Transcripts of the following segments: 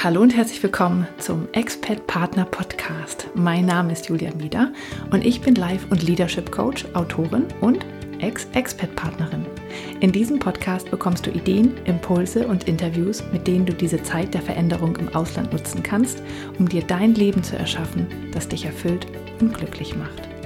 Hallo und herzlich willkommen zum Expat Partner Podcast. Mein Name ist Julia Mieder und ich bin Life- und Leadership Coach, Autorin und Ex-Expat-Partnerin. In diesem Podcast bekommst du Ideen, Impulse und Interviews, mit denen du diese Zeit der Veränderung im Ausland nutzen kannst, um dir dein Leben zu erschaffen, das dich erfüllt und glücklich macht.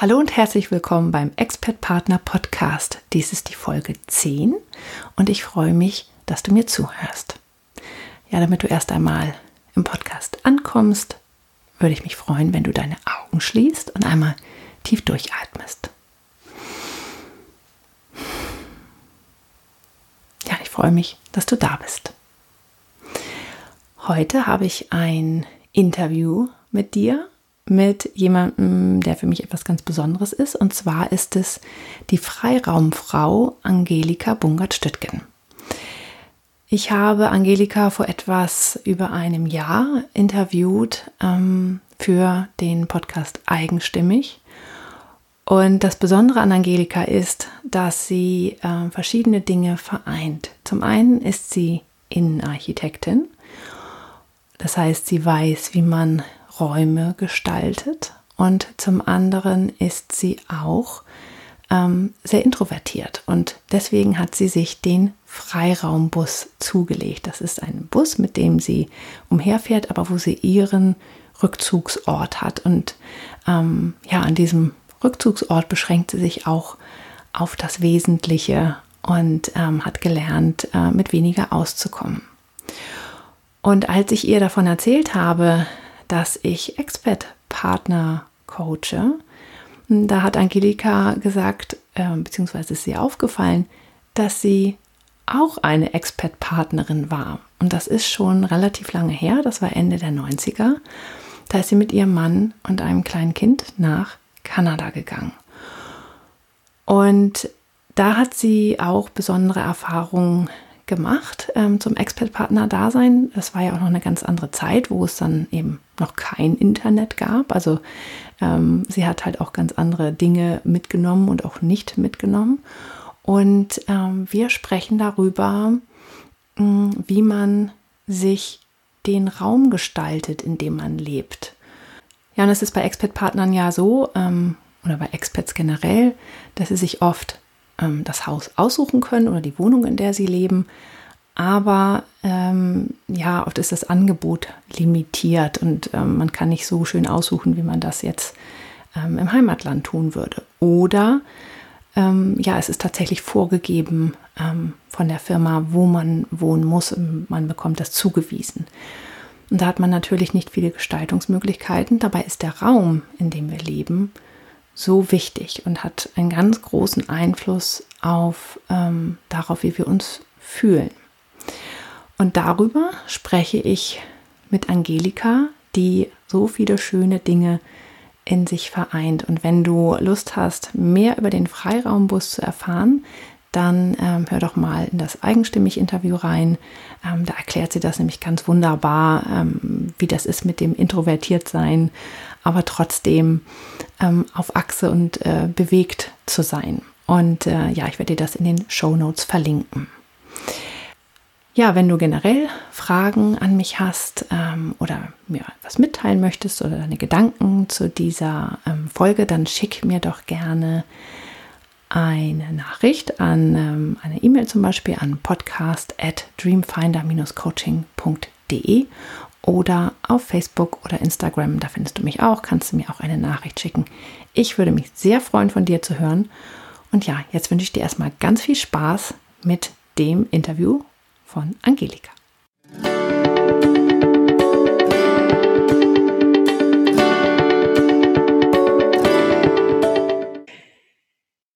Hallo und herzlich willkommen beim Expert Partner Podcast. Dies ist die Folge 10 und ich freue mich, dass du mir zuhörst. Ja, damit du erst einmal im Podcast ankommst, würde ich mich freuen, wenn du deine Augen schließt und einmal tief durchatmest. Ja, ich freue mich, dass du da bist. Heute habe ich ein Interview mit dir mit jemandem, der für mich etwas ganz Besonderes ist. Und zwar ist es die Freiraumfrau Angelika Bungert-Stüttgen. Ich habe Angelika vor etwas über einem Jahr interviewt ähm, für den Podcast Eigenstimmig. Und das Besondere an Angelika ist, dass sie äh, verschiedene Dinge vereint. Zum einen ist sie Innenarchitektin. Das heißt, sie weiß, wie man Räume gestaltet und zum anderen ist sie auch ähm, sehr introvertiert und deswegen hat sie sich den Freiraumbus zugelegt. Das ist ein Bus, mit dem sie umherfährt, aber wo sie ihren Rückzugsort hat und ähm, ja, an diesem Rückzugsort beschränkt sie sich auch auf das Wesentliche und ähm, hat gelernt, äh, mit weniger auszukommen. Und als ich ihr davon erzählt habe, dass ich Expert-Partner coache. Da hat Angelika gesagt, äh, beziehungsweise ist sie aufgefallen, dass sie auch eine Expert-Partnerin war. Und das ist schon relativ lange her, das war Ende der 90er. Da ist sie mit ihrem Mann und einem kleinen Kind nach Kanada gegangen. Und da hat sie auch besondere Erfahrungen gemacht ähm, zum Expert-Partner-Dasein. Das war ja auch noch eine ganz andere Zeit, wo es dann eben noch kein Internet gab. Also ähm, sie hat halt auch ganz andere Dinge mitgenommen und auch nicht mitgenommen. Und ähm, wir sprechen darüber, mh, hm, wie man sich den Raum gestaltet, in dem man lebt. Ja, und es ist bei Expert-Partnern ja so, ähm, oder bei Experts generell, dass sie sich oft ähm, das Haus aussuchen können oder die Wohnung, in der sie leben. Aber ähm, ja, oft ist das Angebot limitiert und ähm, man kann nicht so schön aussuchen, wie man das jetzt ähm, im Heimatland tun würde. Oder ähm, ja, es ist tatsächlich vorgegeben ähm, von der Firma, wo man wohnen muss man bekommt das zugewiesen. Und da hat man natürlich nicht viele Gestaltungsmöglichkeiten. Dabei ist der Raum, in dem wir leben, so wichtig und hat einen ganz großen Einfluss auf ähm, darauf, wie wir uns fühlen. Und darüber spreche ich mit Angelika, die so viele schöne Dinge in sich vereint. Und wenn du Lust hast, mehr über den Freiraumbus zu erfahren, dann ähm, hör doch mal in das Eigenstimmig-Interview rein. Ähm, da erklärt sie das nämlich ganz wunderbar, ähm, wie das ist mit dem Introvertiertsein, aber trotzdem ähm, auf Achse und äh, bewegt zu sein. Und äh, ja, ich werde dir das in den Show Notes verlinken. Ja, wenn du generell Fragen an mich hast ähm, oder mir was mitteilen möchtest oder deine Gedanken zu dieser ähm, Folge, dann schick mir doch gerne eine Nachricht an ähm, eine E-Mail zum Beispiel an podcast at dreamfinder-coaching.de oder auf Facebook oder Instagram, da findest du mich auch, kannst du mir auch eine Nachricht schicken. Ich würde mich sehr freuen, von dir zu hören. Und ja, jetzt wünsche ich dir erstmal ganz viel Spaß mit dem Interview von Angelika.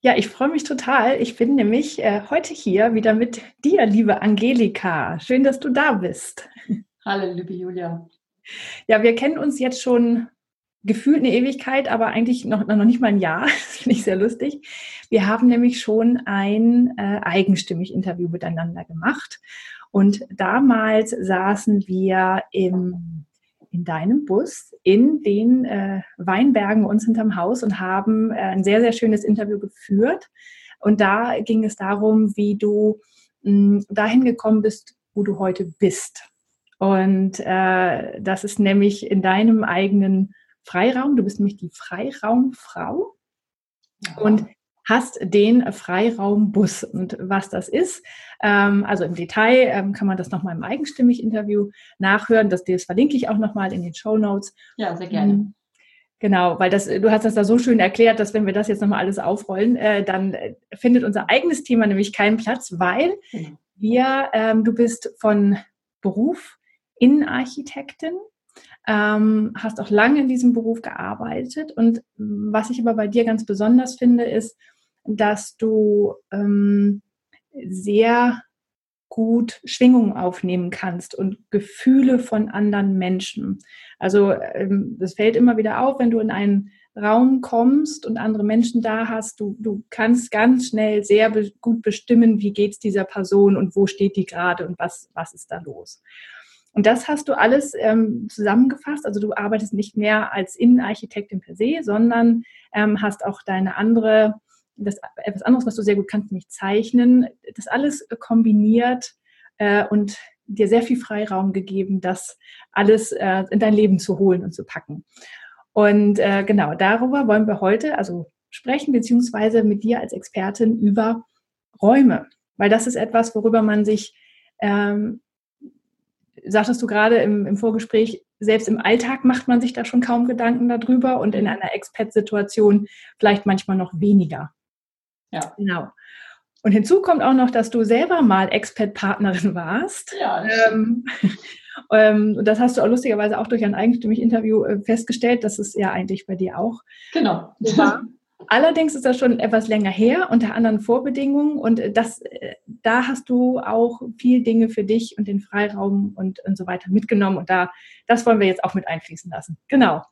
Ja, ich freue mich total. Ich bin nämlich äh, heute hier wieder mit dir, liebe Angelika. Schön, dass du da bist. Hallo, liebe Julia. Ja, wir kennen uns jetzt schon gefühlt eine Ewigkeit, aber eigentlich noch, noch nicht mal ein Jahr. Das finde ich sehr lustig. Wir haben nämlich schon ein äh, eigenstimmig Interview miteinander gemacht. Und damals saßen wir im in deinem Bus in den äh, Weinbergen uns hinterm Haus und haben äh, ein sehr, sehr schönes Interview geführt. Und da ging es darum, wie du mh, dahin gekommen bist, wo du heute bist. Und äh, das ist nämlich in deinem eigenen Freiraum. Du bist nämlich die Freiraumfrau. Ja. Und hast den Freiraumbus. Und was das ist, ähm, also im Detail ähm, kann man das nochmal im eigenstimmig Interview nachhören. Das, das verlinke ich auch nochmal in den Show Notes. Ja, sehr gerne. Mhm. Genau, weil das, du hast das da so schön erklärt, dass wenn wir das jetzt nochmal alles aufrollen, äh, dann äh, findet unser eigenes Thema nämlich keinen Platz, weil genau. wir, ähm, du bist von Beruf Innenarchitektin ähm, hast auch lange in diesem Beruf gearbeitet. Und was ich aber bei dir ganz besonders finde, ist, dass du ähm, sehr gut Schwingungen aufnehmen kannst und Gefühle von anderen Menschen. Also ähm, das fällt immer wieder auf, wenn du in einen Raum kommst und andere Menschen da hast, du, du kannst ganz schnell sehr be gut bestimmen, wie geht es dieser Person und wo steht die gerade und was, was ist da los. Und das hast du alles ähm, zusammengefasst. Also du arbeitest nicht mehr als Innenarchitektin per se, sondern ähm, hast auch deine andere, das, etwas anderes, was du sehr gut kannst, nämlich zeichnen. Das alles kombiniert äh, und dir sehr viel Freiraum gegeben, das alles äh, in dein Leben zu holen und zu packen. Und äh, genau darüber wollen wir heute also sprechen, beziehungsweise mit dir als Expertin über Räume, weil das ist etwas, worüber man sich ähm, sagtest du gerade im, im Vorgespräch, selbst im Alltag macht man sich da schon kaum Gedanken darüber und in einer Expat-Situation vielleicht manchmal noch weniger. Ja. Genau. Und hinzu kommt auch noch, dass du selber mal Expat-Partnerin warst. Ja. Ähm, ähm, das hast du auch lustigerweise auch durch ein eigenstimmiges Interview äh, festgestellt, dass es ja eigentlich bei dir auch genau. war. Allerdings ist das schon etwas länger her, unter anderen Vorbedingungen. Und das, äh, da hast du auch viel Dinge für dich und den Freiraum und, und so weiter mitgenommen. Und da, das wollen wir jetzt auch mit einfließen lassen. Genau.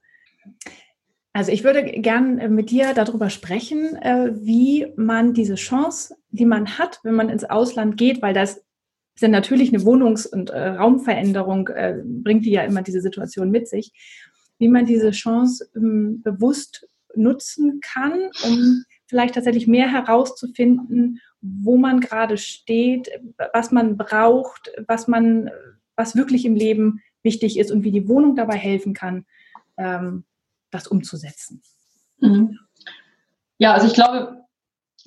Also ich würde gern äh, mit dir darüber sprechen, äh, wie man diese Chance, die man hat, wenn man ins Ausland geht, weil das ist natürlich eine Wohnungs- und Raumveränderung, bringt die ja immer diese Situation mit sich, wie man diese Chance ähm, bewusst nutzen kann, um vielleicht tatsächlich mehr herauszufinden, wo man gerade steht, was man braucht, was man, was wirklich im Leben wichtig ist und wie die Wohnung dabei helfen kann, ähm, das umzusetzen. Mhm. Ja, also ich glaube,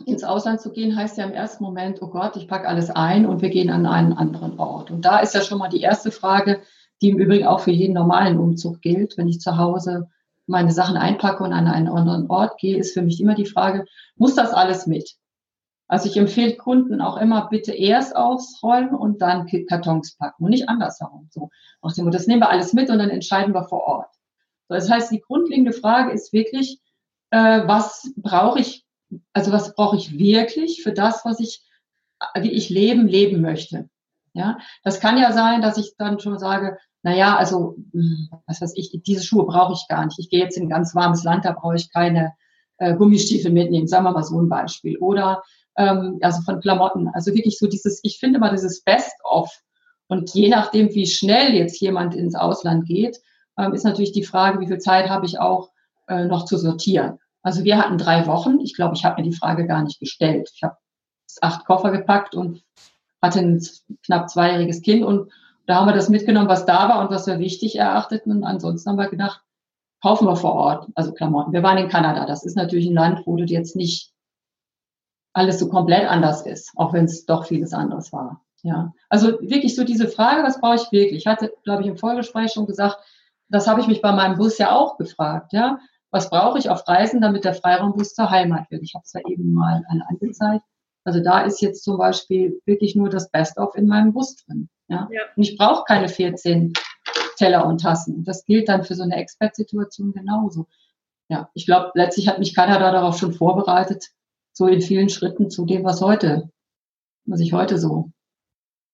ins Ausland zu gehen heißt ja im ersten Moment, oh Gott, ich packe alles ein und wir gehen an einen anderen Ort. Und da ist ja schon mal die erste Frage, die im Übrigen auch für jeden normalen Umzug gilt, wenn ich zu Hause meine Sachen einpacke und an einen anderen Ort gehe, ist für mich immer die Frage, muss das alles mit? Also ich empfehle Kunden auch immer, bitte erst ausräumen und dann Kartons packen und nicht andersherum. So, das nehmen wir alles mit und dann entscheiden wir vor Ort. Das heißt, die grundlegende Frage ist wirklich, äh, was brauche ich, also was brauche ich wirklich für das, was ich, wie ich leben, leben möchte. Ja, das kann ja sein, dass ich dann schon sage, naja, also, hm, was weiß ich, diese Schuhe brauche ich gar nicht. Ich gehe jetzt in ein ganz warmes Land, da brauche ich keine äh, Gummistiefel mitnehmen. Sagen wir mal so ein Beispiel. Oder ähm, also von Klamotten. Also wirklich so dieses, ich finde mal dieses Best-of. Und je nachdem, wie schnell jetzt jemand ins Ausland geht, ähm, ist natürlich die Frage, wie viel Zeit habe ich auch äh, noch zu sortieren. Also wir hatten drei Wochen. Ich glaube, ich habe mir die Frage gar nicht gestellt. Ich habe acht Koffer gepackt und hatte ein knapp zweijähriges Kind und da haben wir das mitgenommen, was da war und was wir wichtig erachteten. Und ansonsten haben wir gedacht, kaufen wir vor Ort, also Klamotten. Wir waren in Kanada. Das ist natürlich ein Land, wo das jetzt nicht alles so komplett anders ist, auch wenn es doch vieles anderes war. Ja, also wirklich so diese Frage, was brauche ich wirklich? Ich hatte, glaube ich, im Vorgespräch schon gesagt, das habe ich mich bei meinem Bus ja auch gefragt. Ja, was brauche ich auf Reisen, damit der Freiraumbus zur Heimat wird? Ich habe es ja eben mal angezeigt. Also da ist jetzt zum Beispiel wirklich nur das Best-of in meinem Bus drin. Ja? ja. Und ich brauche keine 14 Teller und Tassen. Das gilt dann für so eine Expert-Situation genauso. Ja, ich glaube, letztlich hat mich Kanada darauf schon vorbereitet, so in vielen Schritten zu dem, was heute, was ich heute so,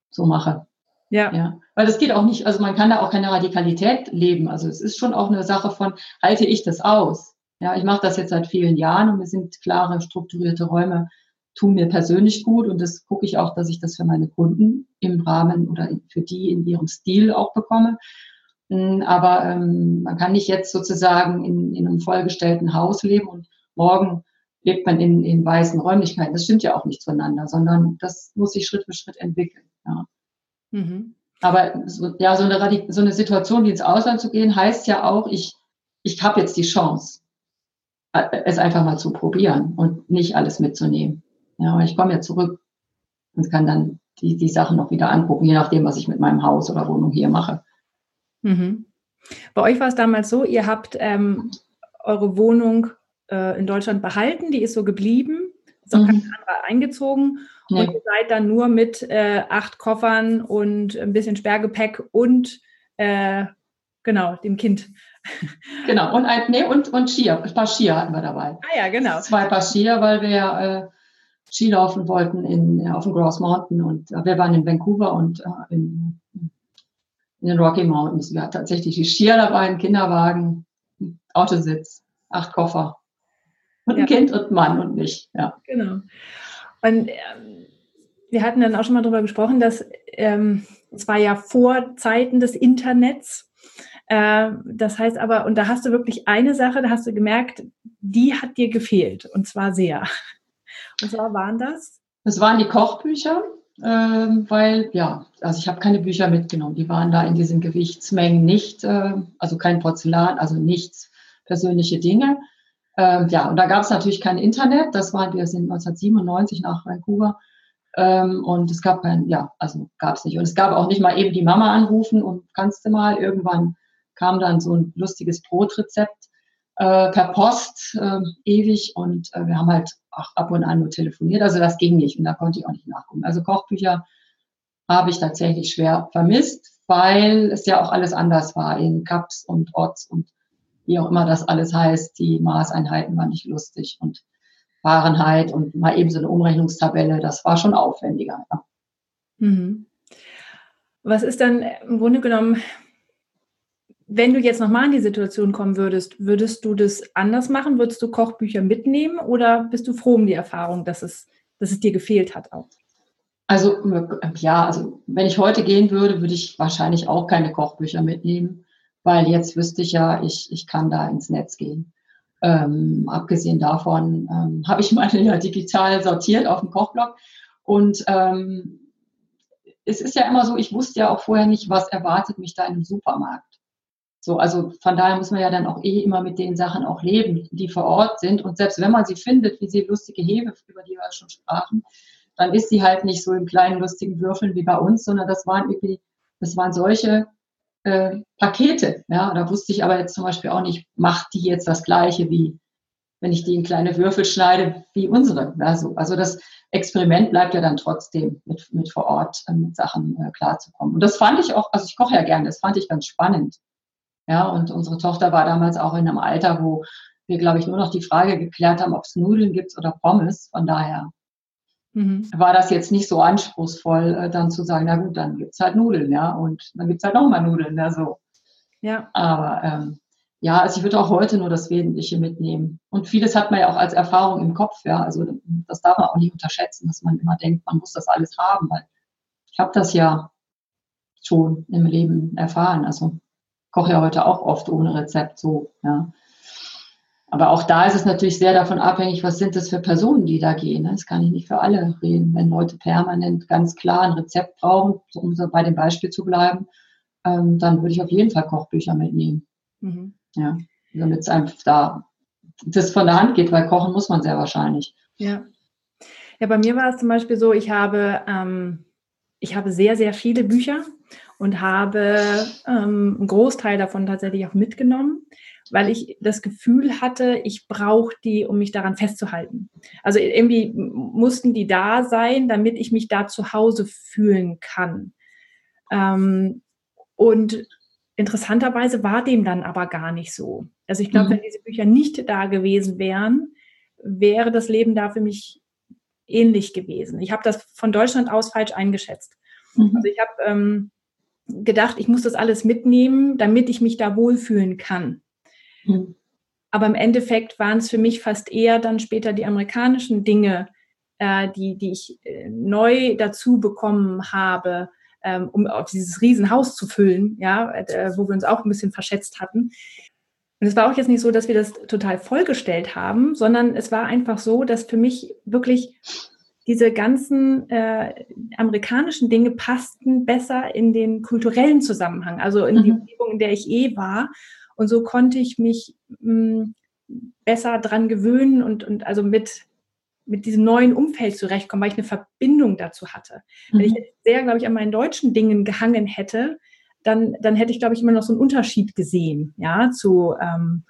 so mache. Ja. ja. Weil das geht auch nicht, also man kann da auch keine Radikalität leben. Also es ist schon auch eine Sache von, halte ich das aus? Ja, ich mache das jetzt seit vielen Jahren und mir sind klare, strukturierte Räume tun mir persönlich gut und das gucke ich auch, dass ich das für meine Kunden im Rahmen oder für die in ihrem Stil auch bekomme. Hm, aber ähm, man kann nicht jetzt sozusagen in, in einem vollgestellten Haus leben und morgen lebt man in, in weißen Räumlichkeiten. Das stimmt ja auch nicht zueinander, sondern das muss sich Schritt für Schritt entwickeln. Ja. Mhm. Aber so, ja, so eine, so eine Situation wie ins Ausland zu gehen, heißt ja auch, ich, ich habe jetzt die Chance, äh, es einfach mal zu probieren und nicht alles mitzunehmen. Ja, aber ich komme ja zurück und kann dann die, die Sachen noch wieder angucken, je nachdem, was ich mit meinem Haus oder Wohnung hier mache. Mhm. Bei euch war es damals so, ihr habt ähm, eure Wohnung äh, in Deutschland behalten, die ist so geblieben, ist auch mhm. kein anderer eingezogen nee. und ihr seid dann nur mit äh, acht Koffern und ein bisschen Sperrgepäck und äh, genau, dem Kind. Genau, und ein, nee, und, und Skier, ein paar Skier hatten wir dabei. Ah ja, genau. Zwei Paar Skier, weil wir ja äh, Skilaufen wollten in, auf dem Gross Mountain und äh, wir waren in Vancouver und äh, in, in den Rocky Mountains. Wir hatten tatsächlich die Skier dabei, einen Kinderwagen, Autositz, acht Koffer. Und ein ja. Kind und Mann und mich, ja. Genau. Und ähm, wir hatten dann auch schon mal darüber gesprochen, dass ähm, es war ja vor Zeiten des Internets. Äh, das heißt aber, und da hast du wirklich eine Sache, da hast du gemerkt, die hat dir gefehlt und zwar sehr. Und zwar waren das? Das waren die Kochbücher, äh, weil ja, also ich habe keine Bücher mitgenommen. Die waren da in diesen Gewichtsmengen nicht, äh, also kein Porzellan, also nichts persönliche Dinge. Ähm, ja, und da gab es natürlich kein Internet. Das war, wir sind 1997 nach Vancouver. Ähm, und es gab kein, ja, also gab es nicht. Und es gab auch nicht mal eben die Mama anrufen und kannst du mal. Irgendwann kam dann so ein lustiges Brotrezept äh, per Post äh, ewig und äh, wir haben halt auch ab und an nur telefoniert. Also das ging nicht und da konnte ich auch nicht nachgucken. Also Kochbücher habe ich tatsächlich schwer vermisst, weil es ja auch alles anders war in Cups und Orts und wie auch immer das alles heißt, die Maßeinheiten waren nicht lustig und Warenheit und mal eben so eine Umrechnungstabelle, das war schon aufwendiger. Ja. Mhm. Was ist dann im Grunde genommen, wenn du jetzt nochmal in die Situation kommen würdest, würdest du das anders machen? Würdest du Kochbücher mitnehmen oder bist du froh um die Erfahrung, dass es, dass es dir gefehlt hat auch? Also ja, also wenn ich heute gehen würde, würde ich wahrscheinlich auch keine Kochbücher mitnehmen weil jetzt wüsste ich ja, ich, ich kann da ins Netz gehen. Ähm, abgesehen davon ähm, habe ich meine ja digital sortiert auf dem Kochblog und ähm, es ist ja immer so, ich wusste ja auch vorher nicht, was erwartet mich da in einem Supermarkt. So, also von daher muss man ja dann auch eh immer mit den Sachen auch leben, die vor Ort sind. Und selbst wenn man sie findet, wie sie lustige Hefe, über die wir schon sprachen, dann ist sie halt nicht so in kleinen lustigen Würfeln wie bei uns, sondern das waren irgendwie, das waren solche äh, Pakete. Ja, da wusste ich aber jetzt zum Beispiel auch nicht, macht die jetzt das Gleiche wie, wenn ich die in kleine Würfel schneide, wie unsere. Also, also das Experiment bleibt ja dann trotzdem mit, mit vor Ort äh, mit Sachen äh, klarzukommen. Und das fand ich auch, also ich koche ja gerne, das fand ich ganz spannend. Ja, und unsere Tochter war damals auch in einem Alter, wo wir, glaube ich, nur noch die Frage geklärt haben, ob es Nudeln gibt oder Pommes. Von daher mhm. war das jetzt nicht so anspruchsvoll, äh, dann zu sagen, na gut, dann gibt es halt Nudeln, ja, und dann gibt es halt nochmal Nudeln, ja, so. Ja. Aber ähm, ja, also ich würde auch heute nur das Wesentliche mitnehmen. Und vieles hat man ja auch als Erfahrung im Kopf, ja. Also das darf man auch nicht unterschätzen, dass man immer denkt, man muss das alles haben, weil ich habe das ja schon im Leben erfahren. Also koche ja heute auch oft ohne Rezept so, ja. Aber auch da ist es natürlich sehr davon abhängig, was sind das für Personen, die da gehen. Ne? Das kann ich nicht für alle reden. Wenn Leute permanent ganz klar ein Rezept brauchen, um so bei dem Beispiel zu bleiben, ähm, dann würde ich auf jeden Fall Kochbücher mitnehmen. Mhm. Ja, damit es einfach da das von der Hand geht, weil kochen muss man sehr wahrscheinlich. Ja. Ja, bei mir war es zum Beispiel so, ich habe, ähm, ich habe sehr, sehr viele Bücher und habe ähm, einen Großteil davon tatsächlich auch mitgenommen weil ich das Gefühl hatte, ich brauche die, um mich daran festzuhalten. Also irgendwie mussten die da sein, damit ich mich da zu Hause fühlen kann. Ähm, und interessanterweise war dem dann aber gar nicht so. Also ich glaube, mhm. wenn diese Bücher nicht da gewesen wären, wäre das Leben da für mich ähnlich gewesen. Ich habe das von Deutschland aus falsch eingeschätzt. Mhm. Also ich habe ähm, gedacht, ich muss das alles mitnehmen, damit ich mich da wohlfühlen kann. Mhm. Aber im Endeffekt waren es für mich fast eher dann später die amerikanischen Dinge, äh, die, die ich äh, neu dazu bekommen habe, ähm, um auf dieses Riesenhaus zu füllen, ja, äh, wo wir uns auch ein bisschen verschätzt hatten. Und es war auch jetzt nicht so, dass wir das total vollgestellt haben, sondern es war einfach so, dass für mich wirklich diese ganzen äh, amerikanischen Dinge passten besser in den kulturellen Zusammenhang, also in mhm. die Umgebung, in der ich eh war. Und so konnte ich mich mh, mm, besser dran gewöhnen und, und also mit, mit diesem neuen Umfeld zurechtkommen, weil ich eine Verbindung dazu hatte. Mhm. Wenn ich mhm. jetzt sehr, glaube ich, an meinen deutschen Dingen gehangen hätte, dann, dann hätte ich, glaube ich, immer noch so einen Unterschied gesehen, ja, zu, ähm,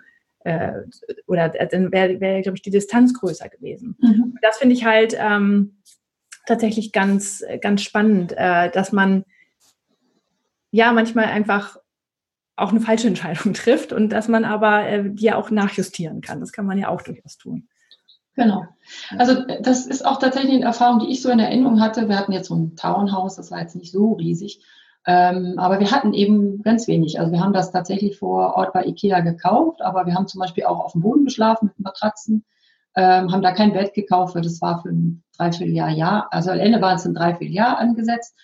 äh, oder dann wäre, wär, glaube ich, die Distanz größer gewesen. Mhm. Das finde ich halt ähm, tatsächlich ganz, ganz spannend, äh, dass man ja manchmal einfach auch eine falsche Entscheidung trifft und dass man aber äh, die ja auch nachjustieren kann. Das kann man ja auch durchaus tun. Genau. Also das ist auch tatsächlich eine Erfahrung, die ich so in Erinnerung hatte. Wir hatten jetzt so ein Townhouse, das war jetzt nicht so riesig. Ähm, aber wir hatten eben ganz wenig. Also wir haben das tatsächlich vor Ort bei Ikea gekauft, aber wir haben zum Beispiel auch auf dem Boden geschlafen mit Matratzen, ähm, haben da kein Bett gekauft, weil das war für ein Dreivierteljahr, Jahr. Also am Ende waren es ein Dreivierteljahr angesetzt.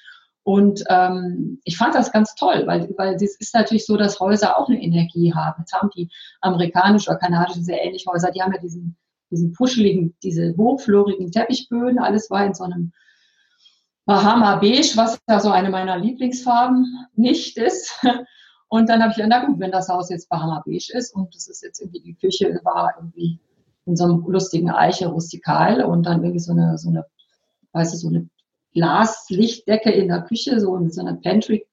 Und ähm, ich fand das ganz toll, weil, weil es ist natürlich so, dass Häuser auch eine Energie haben. Jetzt haben die amerikanischen oder kanadischen sehr ähnliche Häuser, die haben ja diesen, diesen puscheligen, diese hochflorigen Teppichböden, alles war in so einem Bahama Beige, was ja so eine meiner Lieblingsfarben nicht ist. Und dann habe ich gedacht, na gut, wenn das Haus jetzt Bahama Beige ist und das ist jetzt irgendwie, die Küche war irgendwie in so einem lustigen Eiche rustikal und dann irgendwie so eine, so eine, weißt du, so eine Glaslichtdecke in der Küche, so in so einer Pantry.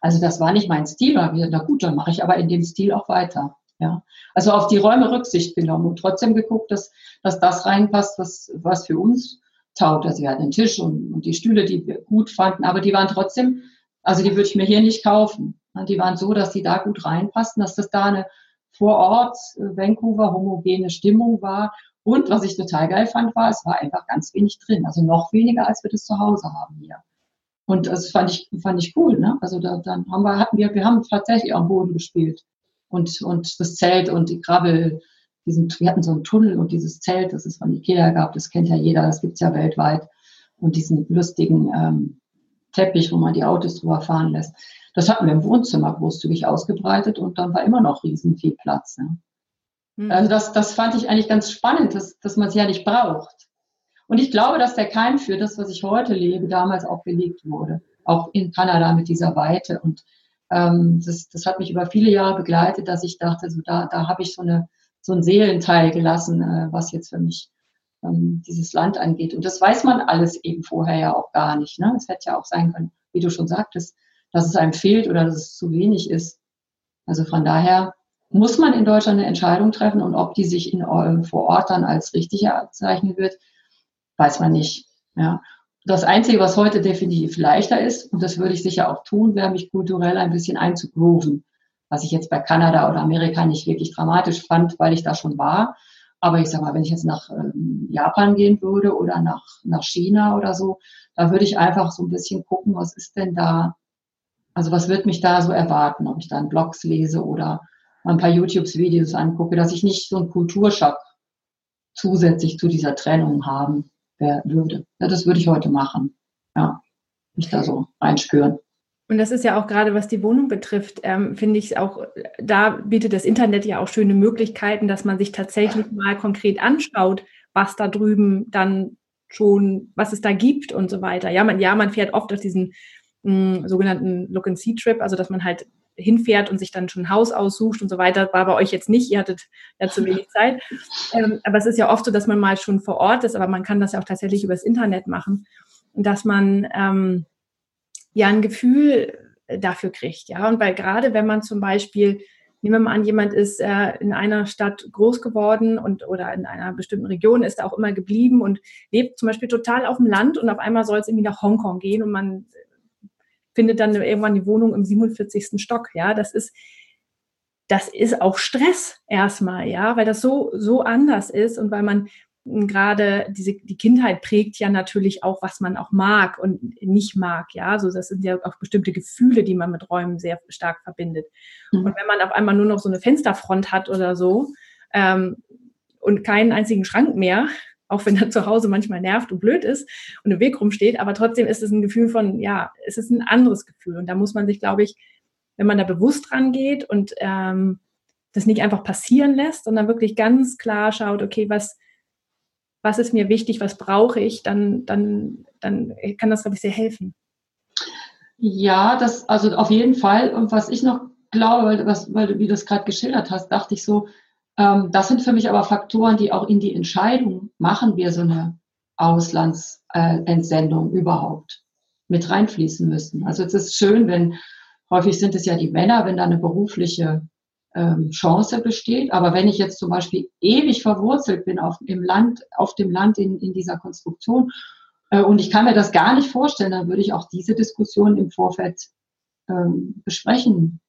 Also das war nicht mein Stil, aber ich na gut, dann mache ich aber in dem Stil auch weiter. Ja, also auf die Räume Rücksicht genommen und trotzdem geguckt, dass, dass das reinpasst, was, was für uns taugt. Also wir hatten den Tisch und, und die Stühle, die wir gut fanden, aber die waren trotzdem, also die würde ich mir hier nicht kaufen. Die waren so, dass die da gut reinpassten, dass das da eine vor Ort äh, Vancouver homogene Stimmung war. Und was ich total geil fand, war, es war einfach ganz wenig drin. Also noch weniger, als wir das zu Hause haben hier. Und das fand ich, fand ich cool, ne? Also da, dann haben wir, hatten wir, wir haben tatsächlich am Boden gespielt. Und, und das Zelt und die Grabbel, diesen, wir hatten so einen Tunnel und dieses Zelt, das es von Ikea gab, das kennt ja jeder, das gibt's ja weltweit. Und diesen lustigen ähm, Teppich, wo man die Autos drüber fahren lässt. Das hatten wir im Wohnzimmer großzügig ausgebreitet und dann war immer noch riesen viel Platz. Ne? Mhm. Also das, das fand ich eigentlich ganz spannend, dass, dass man es ja nicht braucht. Und ich glaube, dass der Keim für das, was ich heute lebe, damals auch gelegt wurde. Auch in Kanada mit dieser Weite. Und ähm, das, das hat mich über viele Jahre begleitet, dass ich dachte, so da, da habe ich so eine so ein Seelenteil gelassen, äh, was jetzt für mich ähm, dieses Land angeht. Und das weiß man alles eben vorher ja auch gar nicht. Ne? Es hätte ja auch sein können, wie du schon sagtest, dass es einem fehlt oder dass es zu wenig ist. Also von daher muss man in Deutschland eine Entscheidung treffen und ob die sich in, äh, vor Ort dann als richtig erzeichnen wird, weiß man nicht. Ja. Das Einzige, was heute definitiv leichter ist, und das würde ich sicher auch tun, wäre mich kulturell ein bisschen einzugrooven was ich jetzt bei Kanada oder Amerika nicht wirklich dramatisch fand, weil ich da schon war. Aber ich sag mal, wenn ich jetzt nach ähm, Japan gehen würde oder nach, nach China oder so, da würde ich einfach so ein bisschen gucken, was ist denn da, also was wird mich da so erwarten, ob ich dann Blogs lese oder ein paar YouTube-Videos angucke, dass ich nicht so einen Kulturschock zusätzlich zu dieser Trennung haben würde. Ja, das würde ich heute machen. Ja, mich da so reinspüren. Und das ist ja auch gerade, was die Wohnung betrifft, ähm, finde ich auch, da bietet das Internet ja auch schöne Möglichkeiten, dass man sich tatsächlich mal konkret anschaut, was da drüben dann schon, was es da gibt und so weiter. Ja, man, ja, man fährt oft auf diesen mh, hm, sogenannten Look-and-See-Trip, also dass man halt hinfährt und sich dann schon ein Haus aussucht und so weiter. War bei euch jetzt nicht, ihr hattet ja zu wenig Zeit. Ähm, aber es ist ja oft so, dass man mal schon vor Ort ist, aber man kann das ja auch tatsächlich übers Internet machen. Und dass man ähm, ja ein Gefühl äh, dafür kriegt. Ja, und weil gerade wenn man zum Beispiel, nehmen wir mal an, jemand ist äh, in einer Stadt groß geworden und oder in einer bestimmten Region ist auch immer geblieben und lebt zum Beispiel total auf dem Land und auf einmal soll es irgendwie nach Hongkong gehen und man findet dann irgendwann die Wohnung im 47. Stock. Ja, das ist das ist auch Stress erstmal, ja, weil das so so anders ist und weil man gerade diese, die Kindheit prägt ja natürlich auch, was man auch mag und nicht mag, ja. Also das sind ja auch bestimmte Gefühle, die man mit Räumen sehr stark verbindet. Mhm. Und wenn man auf einmal nur noch so eine Fensterfront hat oder so ähm, und keinen einzigen Schrank mehr auch wenn er zu Hause manchmal nervt und blöd ist und im Weg rumsteht, aber trotzdem ist es ein Gefühl von, ja, es ist ein anderes Gefühl. Und da muss man sich, glaube ich, wenn man da bewusst rangeht und ähm, das nicht einfach passieren lässt, sondern wirklich ganz klar schaut, okay, was, was ist mir wichtig, was brauche ich, dann, dann, dann kann das, glaube ich, sehr helfen. Ja, das, also auf jeden Fall. Und was ich noch glaube, was, weil du, wie du das gerade geschildert hast, dachte ich so, ähm, das sind für mich aber Faktoren, die auch in die Entscheidung, machen wir so eine Auslandsentsendung äh, überhaupt mit reinfließen müssen. Also es ist schön, wenn, häufig sind es ja die Männer, wenn da eine berufliche ähm, Chance besteht. Aber wenn ich jetzt zum Beispiel ewig verwurzelt bin auf, im Land, auf dem Land in, in dieser Konstruktion äh, und ich kann mir das gar nicht vorstellen, dann würde ich auch diese Diskussion im Vorfeld ähm, besprechen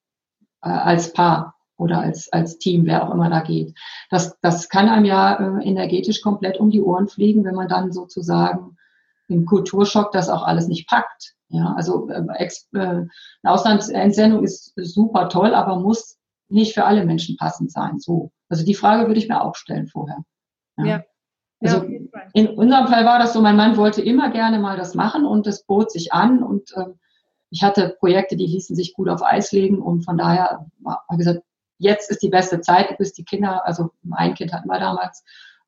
äh, als Paar oder als, als Team, wer auch immer da geht. Das, das kann einem ja äh, energetisch komplett um die Ohren fliegen, wenn man dann sozusagen im Kulturschock das auch alles nicht packt. Ja, also äh, äh, eine Auslandsentsendung ist super toll, aber muss nicht für alle Menschen passend sein. So. Also die Frage würde ich mir auch stellen vorher. Ja. ja. Also in unserem Fall war das so, mein Mann wollte immer gerne mal das machen und das bot sich an und äh, ich hatte Projekte, die ließen sich gut auf Eis legen und von daher war gesagt, jetzt ist die beste Zeit, bis die Kinder, also ein Kind hatten wir damals,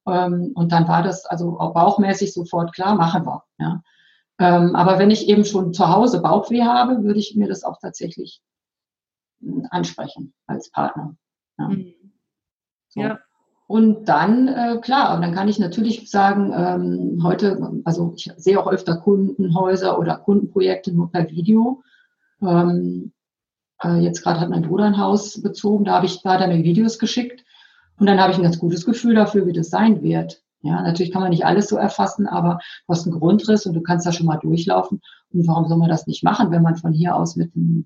ähm, und dann war das also auch bauchmäßig sofort klar, machen wir. Ja. Ähm, aber wenn ich eben schon zu Hause Bauchweh habe, würde ich mir das auch tatsächlich ansprechen als Partner. Ja. Mhm. So. ja. Und dann, äh, klar, und dann kann ich natürlich sagen, ähm, heute, also ich sehe auch öfter Kundenhäuser oder Kundenprojekte nur per Video. Ähm, äh, jetzt gerade hat mein Bruder ein Haus bezogen, da habe ich, da hat er mir Videos geschickt und dann habe ich ein ganz gutes Gefühl dafür, wie das sein wird. Ja, natürlich kann man nicht alles so erfassen, aber du hast einen Grundriss und du kannst da schon mal durchlaufen. Und warum soll man das nicht machen, wenn man von hier aus mit einem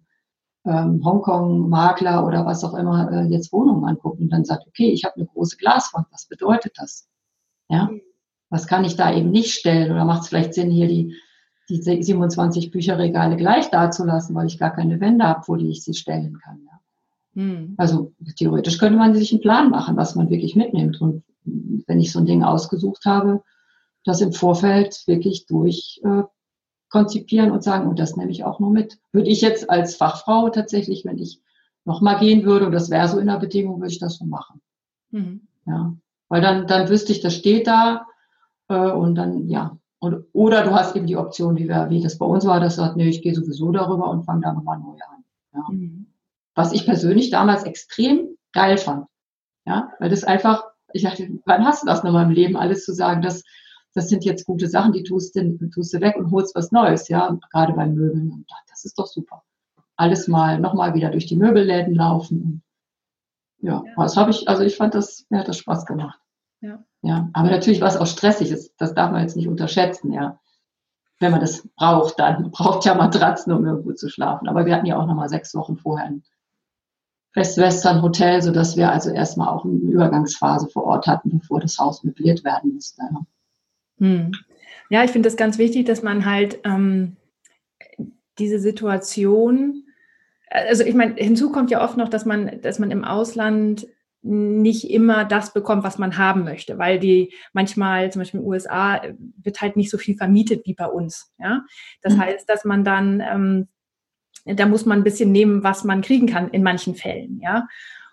ähm, Hongkong-Makler oder was auch immer äh, jetzt Wohnungen anguckt und dann sagt, okay, ich habe eine große Glaswand, was bedeutet das? Ja, mhm. was kann ich da eben nicht stellen? Oder macht es vielleicht Sinn, hier die die 27 Bücherregale gleich dazulassen, weil ich gar keine Wände habe, wo ich sie stellen kann. Ja. Hm. Also theoretisch könnte man sich einen Plan machen, was man wirklich mitnimmt. Und wenn ich so ein Ding ausgesucht habe, das im Vorfeld wirklich durch äh, konzipieren und sagen, und das nehme ich auch nur mit. Würde ich jetzt als Fachfrau tatsächlich, wenn ich nochmal gehen würde, und das wäre so in der Bedingung, würde ich das so machen. Mhm. Ja. Weil dann, dann wüsste ich, das steht da, äh, und dann, ja, und, oder du hast eben die Option, wie, wir, wie das bei uns war, dass du sagst, nee, ich gehe sowieso darüber und fange da nochmal neu an. Ja. Mhm. Was ich persönlich damals extrem geil fand. Ja, weil das einfach, ich dachte, wann hast du das nochmal im Leben, alles zu sagen, das, das sind jetzt gute Sachen, die tust du, tust du weg und holst was Neues, ja, gerade beim Möbeln. Und das ist doch super. Alles mal, nochmal wieder durch die Möbelläden laufen. Ja, ja. das habe ich, also ich fand das, mir hat das Spaß gemacht. Ja. Ja, aber natürlich, was auch stressig ist, das darf man jetzt nicht unterschätzen, ja. Wenn man das braucht, dann braucht ja Matratzen, um irgendwo zu schlafen. Aber wir hatten ja auch nochmal sechs Wochen vorher ein Westwestern Hotel, sodass wir also erstmal auch eine Übergangsphase vor Ort hatten, bevor das Haus möbliert werden musste. Ja, hm. ja ich finde das ganz wichtig, dass man halt ähm, diese Situation, also ich meine, hinzu kommt ja oft noch, dass man, dass man im Ausland nicht immer das bekommt, was man haben möchte, weil die manchmal, zum Beispiel in den USA, wird halt nicht so viel vermietet wie bei uns. Ja? Das mhm. heißt, dass man dann, ähm, da muss man ein bisschen nehmen, was man kriegen kann in manchen Fällen. Ja?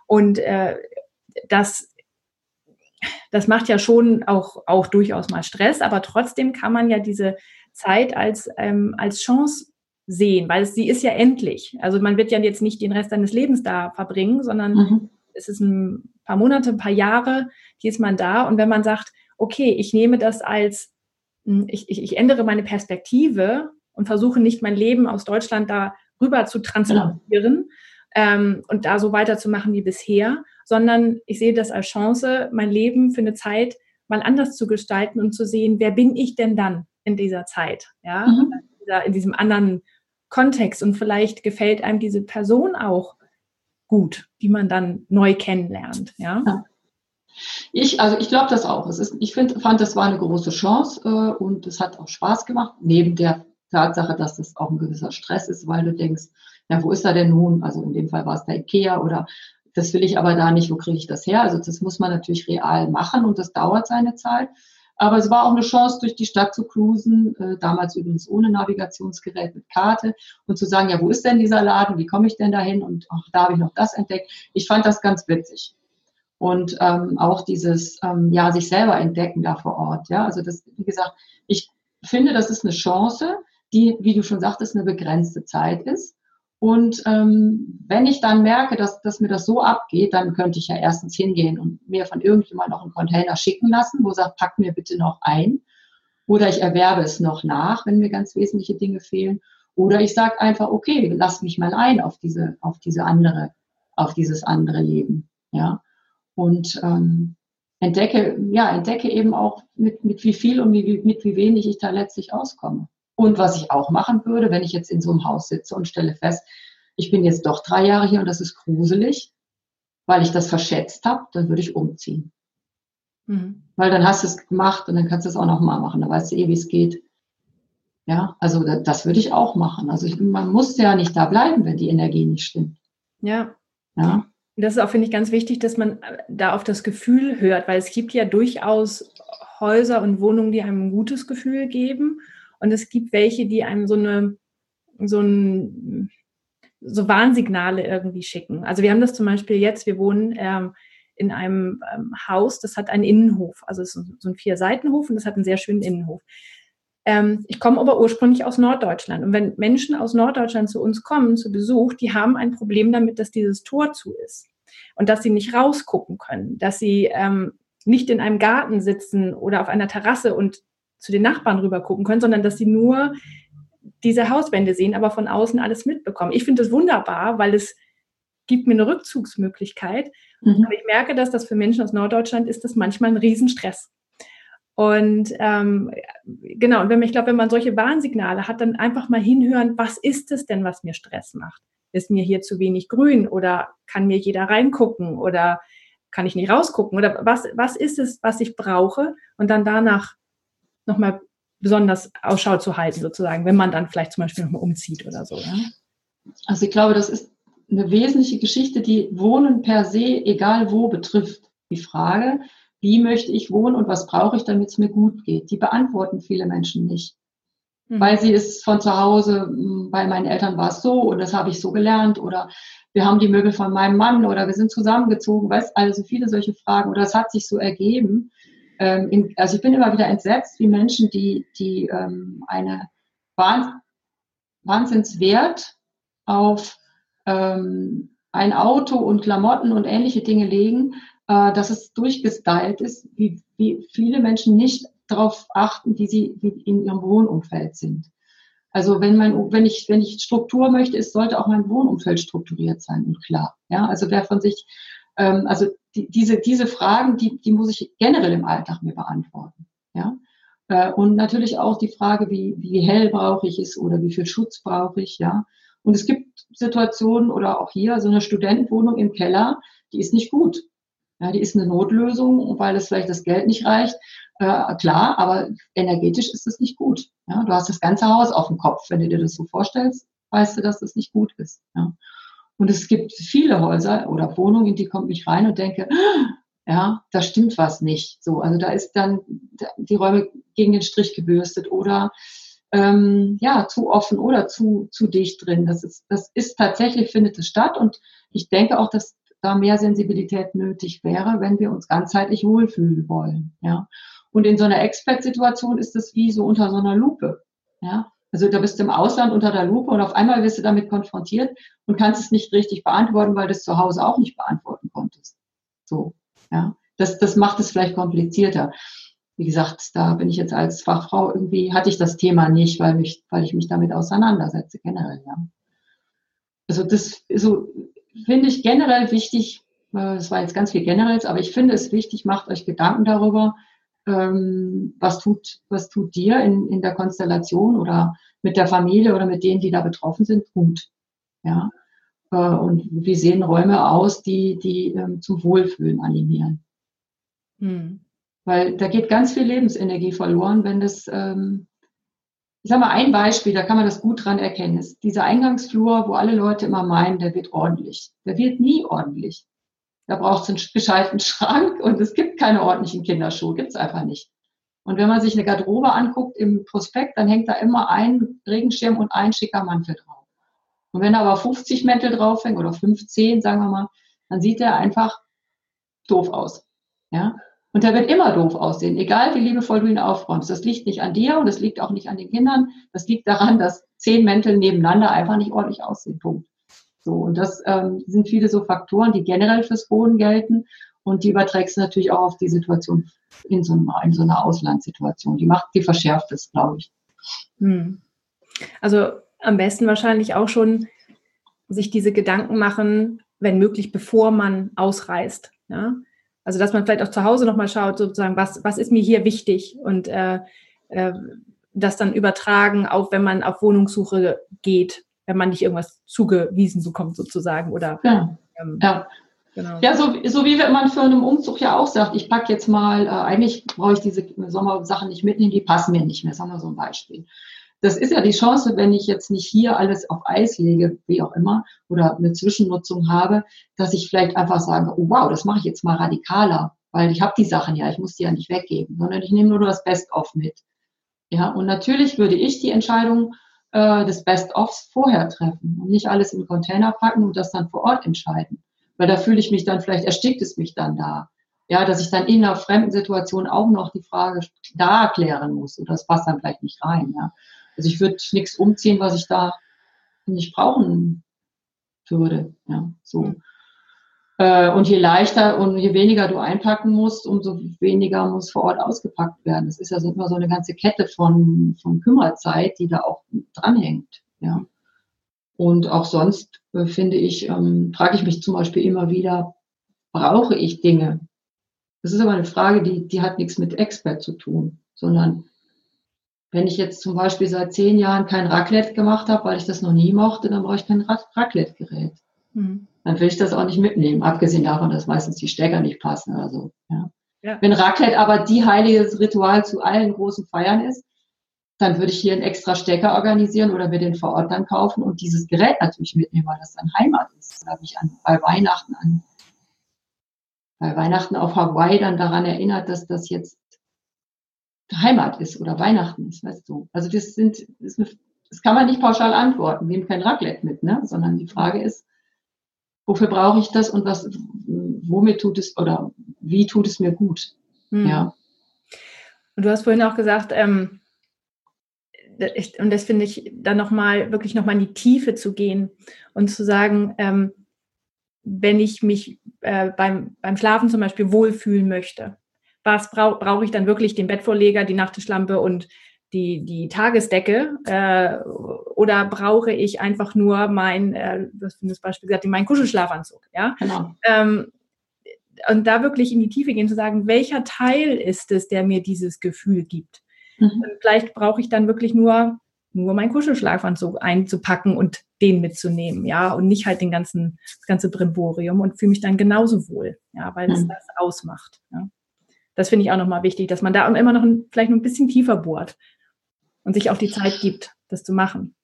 Und äh, das, das macht ja schon auch, auch durchaus mal Stress, aber trotzdem kann man ja diese Zeit als, ähm, als Chance sehen, weil sie ist ja endlich. Also man wird ja jetzt nicht den Rest seines Lebens da verbringen, sondern mhm es ist ein paar Monate, ein paar Jahre, hier ist man da. Und wenn man sagt, okay, ich nehme das als, hm, ich, ich, ich ändere meine Perspektive und versuche nicht mein Leben aus Deutschland da rüber zu transportieren ja. Ähm, und da so weiterzumachen wie bisher, sondern ich sehe das als Chance, mein Leben für eine Zeit mal anders zu gestalten und zu sehen, wer bin ich denn dann in dieser Zeit, ja, mhm. in diesem anderen Kontext und vielleicht gefällt einem diese Person auch gut, die man dann neu kennenlernt. Ja. ja. Ich, also ich glaube das auch. Es ist, ich find, fand, das war eine große Chance äh, und es hat auch Spaß gemacht, neben der Tatsache, dass das auch ein gewisser Stress ist, weil du denkst, ja, wo ist er denn nun? Also in dem Fall war es der Ikea oder das will ich aber da nicht, wo kriege ich das her? Also das muss man natürlich real machen und das dauert seine Zeit. Aber es war auch eine Chance, durch die Stadt zu cruisen, äh, damals übrigens ohne Navigationsgerät mit Karte und zu sagen, ja, wo ist denn dieser Laden? Wie komme ich denn dahin? Und ach, da habe ich noch das entdeckt. Ich fand das ganz witzig. Und ähm, auch dieses, ähm, ja, sich selber entdecken da vor Ort. Ja, also das, wie gesagt, ich finde, das ist eine Chance, die, wie du schon sagtest, eine begrenzte Zeit ist. Und ähm, wenn ich dann merke, dass, dass mir das so abgeht, dann könnte ich ja erstens hingehen und mir von irgendjemand noch einen Container schicken lassen, wo sagt, pack mir bitte noch ein. Oder ich erwerbe es noch nach, wenn mir ganz wesentliche Dinge fehlen. Oder ich sage einfach, okay, lass mich mal ein auf diese, auf diese andere, auf dieses andere Leben. Ja. Und ähm, entdecke, ja, entdecke eben auch mit, mit wie viel und wie, mit wie wenig ich da letztlich auskomme. Und was ich auch machen würde, wenn ich jetzt in so einem Haus sitze und stelle fest, ich bin jetzt doch drei Jahre hier und das ist gruselig, weil ich das verschätzt habe, dann würde ich umziehen. Mhm. Weil dann hast du es gemacht und dann kannst du es auch nochmal machen. Dann weißt du eh, wie es geht. Ja, also das, das würde ich auch machen. Also ich, man muss ja nicht da bleiben, wenn die Energie nicht stimmt. Ja. Ja. Das ist auch, finde ich, ganz wichtig, dass man da auf das Gefühl hört, weil es gibt ja durchaus Häuser und Wohnungen, die einem ein gutes Gefühl geben. Und es gibt welche, die einem so eine, so ein, so Warnsignale irgendwie schicken. Also wir haben das zum Beispiel jetzt, wir wohnen ähm, in einem ähm, Haus, das hat einen Innenhof. Also es ist so ein Vier-Seitenhof und das hat einen sehr schönen Innenhof. Ähm, ich komme aber ursprünglich aus Norddeutschland. Und wenn Menschen aus Norddeutschland zu uns kommen, zu Besuch, die haben ein Problem damit, dass dieses Tor zu ist und dass sie nicht rausgucken können, dass sie ähm, nicht in einem Garten sitzen oder auf einer Terrasse und zu den Nachbarn rüber gucken können, sondern dass sie nur diese Hauswände sehen, aber von außen alles mitbekommen. Ich finde das wunderbar, weil es gibt mir eine Rückzugsmöglichkeit. Mhm. Aber ich merke, dass das für Menschen aus Norddeutschland ist das manchmal ein Riesenstress. Und ähm, genau, und wenn ich glaube, wenn man solche Warnsignale hat, dann einfach mal hinhören, was ist es denn, was mir Stress macht? Ist mir hier zu wenig grün oder kann mir jeder reingucken oder kann ich nicht rausgucken oder was, was ist es, was ich brauche und dann danach nochmal besonders Ausschau zu halten, sozusagen, wenn man dann vielleicht zum Beispiel nochmal umzieht oder so. Ja? Also ich glaube, das ist eine wesentliche Geschichte, die Wohnen per se, egal wo, betrifft. Die Frage, wie möchte ich wohnen und was brauche ich, damit es mir gut geht? Die beantworten viele Menschen nicht. Mhm. Weil sie es von zu Hause, hm, bei meinen Eltern war es so und das habe ich so gelernt oder wir haben die Möbel von meinem Mann oder wir sind zusammengezogen, weißt also viele solche Fragen oder es hat sich so ergeben. Ähm, in, also ich bin immer wieder entsetzt, wie Menschen, die, die ähm, eine Wahnsinnswert auf ähm, ein Auto und Klamotten und ähnliche Dinge legen, äh, dass es durchgestylt ist, wie, wie viele Menschen nicht darauf achten, wie sie wie in ihrem Wohnumfeld sind. Also wenn man, wenn ich, wenn ich Struktur möchte, es sollte auch mein Wohnumfeld strukturiert sein und klar. Ja, also wer von sich, ähm, also die, diese, diese Fragen, die, die muss ich generell im Alltag mir beantworten. Ja. Äh, und natürlich auch die Frage, wie, wie hell brauche ich es oder wie viel Schutz brauche ich, ja. Und es gibt Situationen oder auch hier so eine Studentenwohnung im Keller, die ist nicht gut. Ja, die ist eine Notlösung, weil es vielleicht das Geld nicht reicht. Äh, klar, aber energetisch ist es nicht gut. Ja, du hast das ganze Haus auf dem Kopf. Wenn du dir das so vorstellst, weißt du, dass das nicht gut ist. Ja. Und es gibt viele Häuser oder Wohnungen, in die kommt mich rein und denke, ja, da stimmt was nicht. So, also da ist dann die Räume gegen den Strich gebürstet oder ähm, ja, zu offen oder zu, zu dicht drin. Das ist, das ist tatsächlich, findet es statt und ich denke auch, dass da mehr Sensibilität nötig wäre, wenn wir uns ganzheitlich wohlfühlen wollen. Ja. Und in so einer Expert-Situation ist das wie so unter so einer Lupe. Ja. Also da bist du im Ausland unter der Lupe und auf einmal wirst du damit konfrontiert und kannst es nicht richtig beantworten, weil du es zu Hause auch nicht beantworten konntest. So, ja. Das, das macht es vielleicht komplizierter. Wie gesagt, da bin ich jetzt als Fachfrau irgendwie, hatte ich das Thema nicht, weil, mich, weil ich mich damit auseinandersetze, generell, ja. Also das so finde ich generell wichtig, äh, das war jetzt ganz viel Generelles, aber ich finde es wichtig, macht euch Gedanken darüber, ähm, was tut, was tut dir in, in der Konstellation oder mit der Familie oder mit denen, die da betroffen sind, gut. Ja. Äh, und wie sehen Räume aus, die, die ähm, zum Wohlfühlen animieren. Hm. Weil da geht ganz viel Lebensenergie verloren, wenn das ähm, ich sage mal ein Beispiel, da kann man das gut dran erkennen, ist dieser Eingangsflur, wo alle Leute immer meinen, der wird ordentlich. Der wird nie ordentlich. Da braucht es einen gescheiten Schrank und es gibt keine ordentlichen Kinderschuhe, gibt es einfach nicht. Und wenn man sich eine Garderobe anguckt im Prospekt, dann hängt da immer ein Regenschirm und ein schicker Mantel drauf. Und wenn da aber 50 Mäntel drauf hängen oder 15, sagen wir mal, dann sieht der einfach doof aus. Ja? Und der wird immer doof aussehen, egal wie liebevoll du ihn aufräumst. Das liegt nicht an dir und das liegt auch nicht an den Kindern. Das liegt daran, dass zehn Mäntel nebeneinander einfach nicht ordentlich aussehen. Punkt. So, und das ähm, sind viele so Faktoren, die generell fürs Boden gelten. Und die überträgst du natürlich auch auf die Situation in so, einer, in so einer Auslandssituation. Die macht, die verschärft es, glaube ich. Hm. Also am besten wahrscheinlich auch schon sich diese Gedanken machen, wenn möglich, bevor man ausreist. Ja? Also dass man vielleicht auch zu Hause nochmal schaut, sozusagen, was, was ist mir hier wichtig und äh, äh, das dann übertragen, auch wenn man auf Wohnungssuche geht, wenn man nicht irgendwas zugewiesen bekommt sozusagen oder ja. Ähm, ja. Genau. Ja, so, so wie man für einen Umzug ja auch sagt, ich packe jetzt mal, äh, eigentlich brauche ich diese Sommersachen nicht mitnehmen, die passen mir nicht mehr. Sagen wir so ein Beispiel. Das ist ja die Chance, wenn ich jetzt nicht hier alles auf Eis lege, wie auch immer, oder eine Zwischennutzung habe, dass ich vielleicht einfach sage, oh, wow, das mache ich jetzt mal radikaler, weil ich habe die Sachen ja, ich muss die ja nicht weggeben, sondern ich nehme nur das Best-of mit. Ja, und natürlich würde ich die Entscheidung äh, des Best-ofs vorher treffen und nicht alles in Container packen und das dann vor Ort entscheiden weil da fühle ich mich dann, vielleicht erstickt es mich dann da. Ja, dass ich dann in einer fremden Situation auch noch die Frage da klären muss und das passt dann vielleicht nicht rein. Ja. Also ich würde nichts umziehen, was ich da nicht brauchen würde. Ja, so. Mhm. Und je leichter und je weniger du einpacken musst, umso weniger muss vor Ort ausgepackt werden. Das ist ja so immer so eine ganze Kette von, von Kümmerzeit, die da auch dranhängt. Ja. Und auch sonst äh, finde ich, ähm, frage ich mich zum Beispiel immer wieder, brauche ich Dinge? Das ist aber eine Frage, die, die hat nichts mit Expert zu tun, sondern wenn ich jetzt zum Beispiel seit zehn Jahren kein Raclette gemacht habe, weil ich das noch nie mochte, dann brauche ich kein Raclette-Gerät. Mhm. Dann will ich das auch nicht mitnehmen, abgesehen davon, dass meistens die Stecker nicht passen oder so. Ja. Ja. Wenn Raclette aber die heilige Ritual zu allen großen Feiern ist, dann würde ich hier einen extra Stecker organisieren oder mir den vor Ort dann kaufen und dieses Gerät natürlich mitnehmen, weil das dann Heimat ist. Da habe ich an, bei Weihnachten an, bei Weihnachten auf Hawaii dann daran erinnert, dass das jetzt Heimat ist oder Weihnachten ist, weißt du. Also das sind, das, eine, das kann man nicht pauschal antworten, nehmen kein Raclette mit, ne? sondern die Frage ist, wofür brauche ich das und was, womit tut es oder wie tut es mir gut? Hm. Ja. Und du hast vorhin auch gesagt, ähm, und das finde ich dann nochmal, wirklich nochmal in die Tiefe zu gehen und zu sagen, ähm, wenn ich mich äh, beim, beim Schlafen zum Beispiel wohlfühlen möchte, was brauche brauch ich dann wirklich den Bettvorleger, die Nachttischlampe und die, die Tagesdecke äh, oder brauche ich einfach nur mein, äh, was für das Beispiel gesagt, meinen Kuschelschlafanzug, ja? Genau. Ähm, und da wirklich in die Tiefe gehen, zu sagen, welcher Teil ist es, der mir dieses Gefühl gibt? Mhm. Vielleicht brauche ich dann wirklich nur, nur meinen Kuschelschlafanzug einzupacken und den mitzunehmen, ja, und nicht halt den ganzen, das ganze Brimborium und fühle mich dann genauso wohl, ja, weil es mhm. das ausmacht. Ja. Das finde ich auch nochmal wichtig, dass man da immer noch ein, vielleicht noch ein bisschen tiefer bohrt und sich auch die Zeit gibt, das zu machen.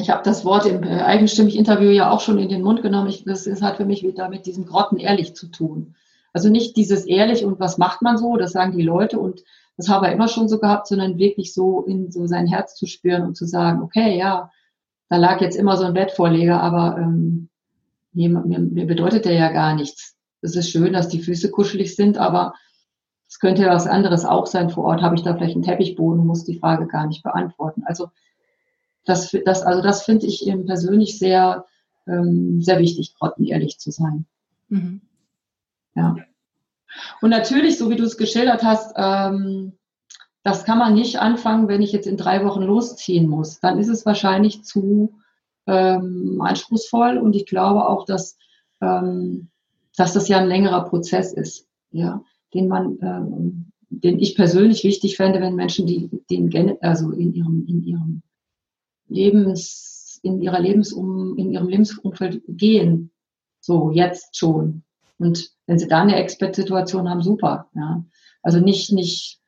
Ich habe das Wort im äh, eigenstimmig Interview ja auch schon in den Mund genommen. Ich, das hat für mich wieder mit diesem Grotten ehrlich zu tun. Also nicht dieses ehrlich und was macht man so, das sagen die Leute und das habe er immer schon so gehabt, sondern wirklich so in so sein Herz zu spüren und zu sagen, okay, ja, da lag jetzt immer so ein Bettvorleger, aber ähm, mir, mir, mir bedeutet der ja gar nichts. Es ist schön, dass die Füße kuschelig sind, aber es könnte ja was anderes auch sein. Vor Ort habe ich da vielleicht einen Teppichboden, muss die Frage gar nicht beantworten. Also das, das, also das finde ich eben persönlich sehr, ähm, sehr wichtig, ehrlich zu sein. Mhm. Ja. Und natürlich, so wie du es geschildert hast, ähm, das kann man nicht anfangen, wenn ich jetzt in drei Wochen losziehen muss. Dann ist es wahrscheinlich zu ähm, anspruchsvoll und ich glaube auch, dass, ähm, dass das ja ein längerer Prozess ist, ja, den man, ähm, den ich persönlich wichtig fände, wenn Menschen die, den, also in ihrem, in ihrem Lebens, in ihrer Lebensum, in ihrem Lebensumfeld gehen. So, jetzt schon. Und wenn Sie da eine Expert-Situation haben, super. Ja. Also nicht, nicht,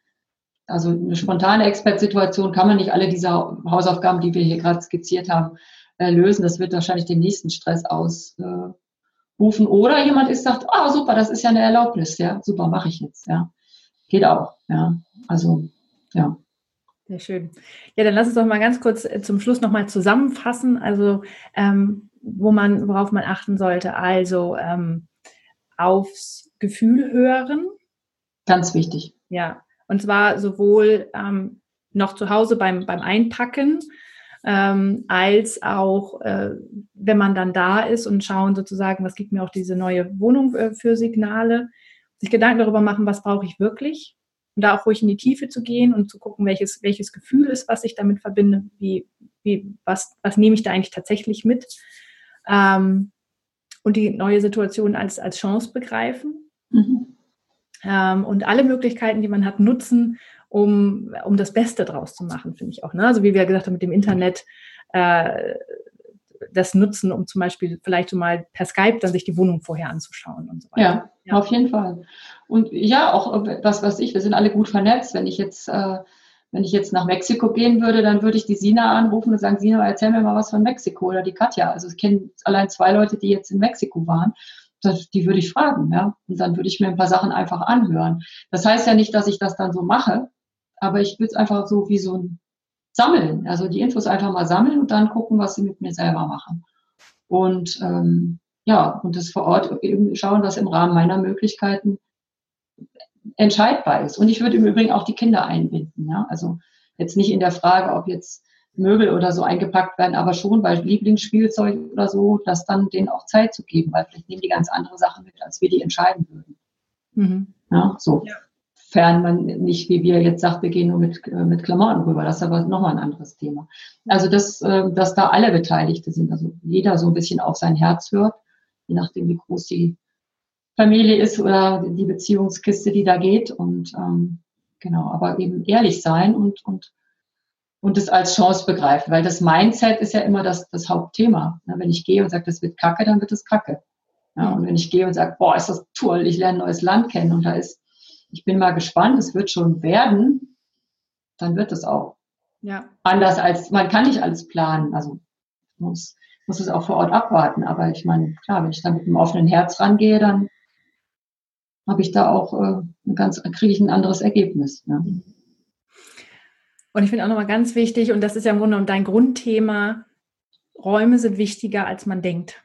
also eine spontane Expert-Situation kann man nicht alle diese Hausaufgaben, die wir hier gerade skizziert haben, äh, lösen. Das wird wahrscheinlich den nächsten Stress ausrufen. Äh, Oder jemand ist sagt, ah, oh, super, das ist ja eine Erlaubnis, ja, super, mache ich jetzt, ja. Geht auch, ja. Also, ja. Sehr schön. Ja, dann lass uns doch mal ganz kurz äh, zum Schluss nochmal zusammenfassen, also ähm, wo man, worauf man achten sollte. Also ähm, aufs Gefühl hören. Ganz wichtig. Ja, und zwar sowohl ähm, noch zu Hause beim, beim Einpacken, ähm, als auch, äh, wenn man dann da ist und schauen sozusagen, was gibt mir auch diese neue Wohnung äh, für Signale, sich Gedanken darüber machen, was brauche ich wirklich? Und da auch ruhig in die Tiefe zu gehen und zu gucken, welches, welches Gefühl ist, was ich damit verbinde, wie, wie, was, was nehme ich da eigentlich tatsächlich mit? Ähm, und die neue Situation als, als Chance begreifen. Mhm. ähm, und alle Möglichkeiten, die man hat, nutzen, um, um das Beste draus zu machen, finde ich auch. Ne? Also wie wir gesagt haben mit dem Internet, äh, das nutzen, um zum Beispiel vielleicht so mal per Skype dann sich die Wohnung vorher anzuschauen und so weiter. Ja, ja. auf jeden Fall. Und ja, auch was weiß ich, wir sind alle gut vernetzt. Wenn ich jetzt, äh, wenn ich jetzt nach Mexiko gehen würde, dann würde ich die Sina anrufen und sagen, Sina, erzähl mir mal was von Mexiko oder die Katja. Also ich kenne allein zwei Leute, die jetzt in Mexiko waren. Die würde ich fragen, ja. Und dann würde ich mir ein paar Sachen einfach anhören. Das heißt ja nicht, dass ich das dann so mache, aber ich würde es einfach so wie so ein Sammeln, also die Infos einfach mal sammeln und dann gucken, was sie mit mir selber machen. Und ähm, ja, und das vor Ort eben schauen, was im Rahmen meiner Möglichkeiten entscheidbar ist. Und ich würde im Übrigen auch die Kinder einbinden. Ja? Also jetzt nicht in der Frage, ob jetzt Möbel oder so eingepackt werden, aber schon bei Lieblingsspielzeug oder so, das dann denen auch Zeit zu geben, weil vielleicht nehmen die ganz andere Sachen mit, als wir die entscheiden würden. Mhm. Ja, so. Ja fern man nicht, wie wir jetzt sagt, wir gehen nur mit, äh, mit Klamotten rüber. Das ist aber nochmal ein anderes Thema. Also, dass, äh, dass da alle Beteiligte sind, also jeder so ein bisschen auf sein Herz hört, je nachdem, wie groß die Familie ist oder die Beziehungskiste, die da geht. Und ähm, genau, aber eben ehrlich sein und, und, und es als Chance begreifen, weil das Mindset ist ja immer das, das Hauptthema. Wenn ich gehe und sage, das wird Kacke, dann wird es Kacke. Ja, und wenn ich gehe und sage, boah, ist das toll, ich lerne ein neues Land kennen und da ist ich bin mal gespannt, es wird schon werden, dann wird es auch. Ja. Anders als, man kann nicht alles planen, also muss, muss es auch vor Ort abwarten, aber ich meine, klar, wenn ich da mit einem offenen Herz rangehe, dann habe ich da auch äh, ein ganz, kriege ich ein anderes Ergebnis. Ja. Und ich finde auch nochmal ganz wichtig, und das ist ja im Grunde genommen dein Grundthema, Räume sind wichtiger, als man denkt.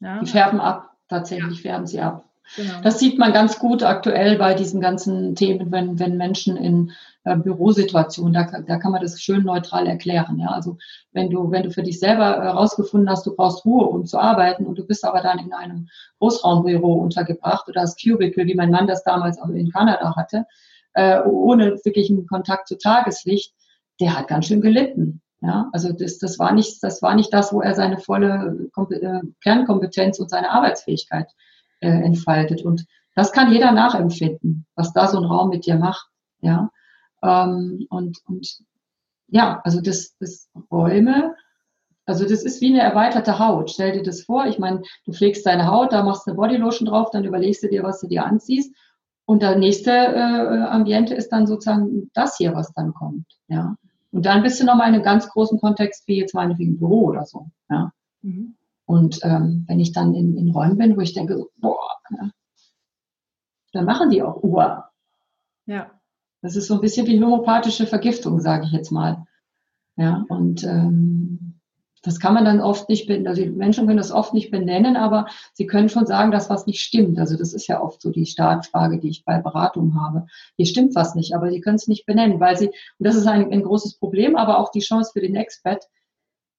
Ja? Die färben ab, tatsächlich ja. färben sie ab. Genau. Das sieht man ganz gut aktuell bei diesen ganzen Themen, wenn, wenn Menschen in äh, Bürosituationen, da, da kann man das schön neutral erklären. Ja? Also wenn du, wenn du für dich selber herausgefunden äh, hast, du brauchst Ruhe, um zu arbeiten und du bist aber dann in einem Großraumbüro untergebracht oder das Cubicle, wie mein Mann das damals auch in Kanada hatte, äh, ohne wirklichen Kontakt zu Tageslicht, der hat ganz schön gelitten. Ja, also das, das, war nicht, das war nicht das, wo er seine volle äh, Kernkompetenz und seine Arbeitsfähigkeit äh, entfaltet. Und das kann jeder nachempfinden, was da so ein Raum mit dir macht. Ja, ähm, und, und ja, also das, das Räume, also das ist wie eine erweiterte Haut. Stell dir das vor, ich meine, du pflegst deine Haut, da machst du eine Bodylotion drauf, dann überlegst du dir, was du dir anziehst. Und der nächste äh, Ambiente ist dann sozusagen das hier, was dann kommt. Ja. Und dann bist du nochmal in einem ganz großen Kontext, wie jetzt meinetwegen Büro oder so. Ja. Mhm. Und ähm, wenn ich dann in, in Räumen bin, wo ich denke, boah, ne, dann machen die auch Uhr. Ja. Das ist so ein bisschen wie homopathische Vergiftung, sage ich jetzt mal. Ja, und ähm, das kann man dann oft nicht, also die Menschen können das oft nicht benennen, aber sie können schon sagen, dass was nicht stimmt. Also das ist ja oft so die Startfrage, die ich bei Beratungen habe. Hier stimmt was nicht, aber sie können es nicht benennen, weil sie, und das ist ein, ein großes Problem, aber auch die Chance für den Expert,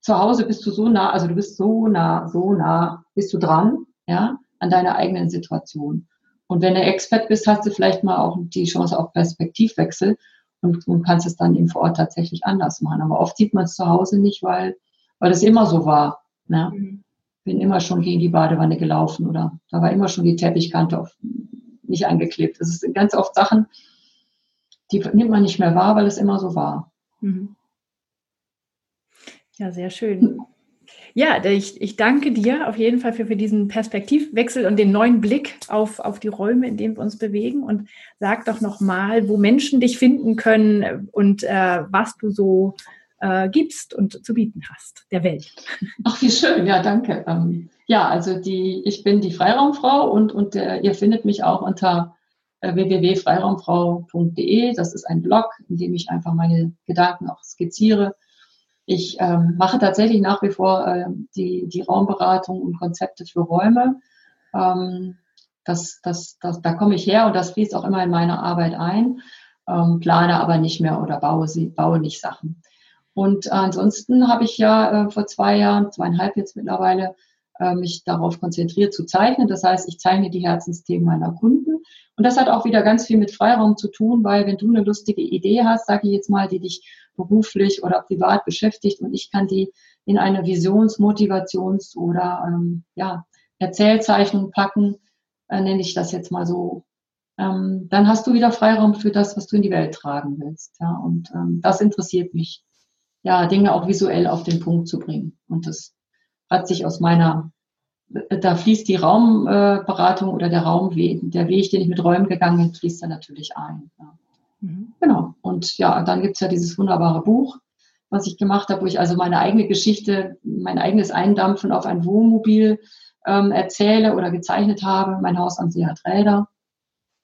zu Hause bist du so nah, also du bist so nah, so nah, bist du dran, ja, an deiner eigenen Situation. Und wenn du Expert bist, hast du vielleicht mal auch die Chance auf Perspektivwechsel und, und kannst es dann eben vor Ort tatsächlich anders machen. Aber oft sieht man es zu Hause nicht, weil, weil es immer so war. Ne? Mhm. Bin immer schon gegen die Badewanne gelaufen oder da war immer schon die Teppichkante auf, nicht angeklebt. Das sind ganz oft Sachen, die nimmt man nicht mehr wahr, weil es immer so war. Mhm. Ja, sehr schön. Ja, ich, ich danke dir auf jeden Fall für, für diesen Perspektivwechsel und den neuen Blick auf, auf die Räume, in denen wir uns bewegen. Und sag doch nochmal, wo Menschen dich finden können und äh, was du so äh, gibst und zu bieten hast der Welt. Ach, wie schön, ja, danke. Ähm, ja, also die, ich bin die Freiraumfrau und, und äh, ihr findet mich auch unter äh, www.freiraumfrau.de. Das ist ein Blog, in dem ich einfach meine Gedanken auch skizziere. Ich ähm, mache tatsächlich nach wie vor äh, die, die Raumberatung und Konzepte für Räume. Ähm, das, das, das, da komme ich her und das fließt auch immer in meine Arbeit ein, ähm, plane aber nicht mehr oder baue, sie, baue nicht Sachen. Und ansonsten habe ich ja äh, vor zwei Jahren, zweieinhalb jetzt mittlerweile, äh, mich darauf konzentriert zu zeichnen. Das heißt, ich zeichne die Herzensthemen meiner Kunden. Und das hat auch wieder ganz viel mit Freiraum zu tun, weil wenn du eine lustige Idee hast, sage ich jetzt mal, die dich beruflich oder privat beschäftigt und ich kann die in eine Visions-, Motivations- oder ähm, ja, Erzählzeichnung packen, äh, nenne ich das jetzt mal so. Ähm, dann hast du wieder Freiraum für das, was du in die Welt tragen willst. Ja, und ähm, das interessiert mich, ja, Dinge auch visuell auf den Punkt zu bringen. Und das hat sich aus meiner, da fließt die Raumberatung äh, oder der Raumweg, der Weg, den ich mit Räumen gegangen bin, fließt da natürlich ein. Ja. Mhm. Genau. Und ja, dann gibt es ja dieses wunderbare Buch, was ich gemacht habe, wo ich also meine eigene Geschichte, mein eigenes Eindampfen auf ein Wohnmobil ähm, erzähle oder gezeichnet habe. Mein Haus am See hat Räder.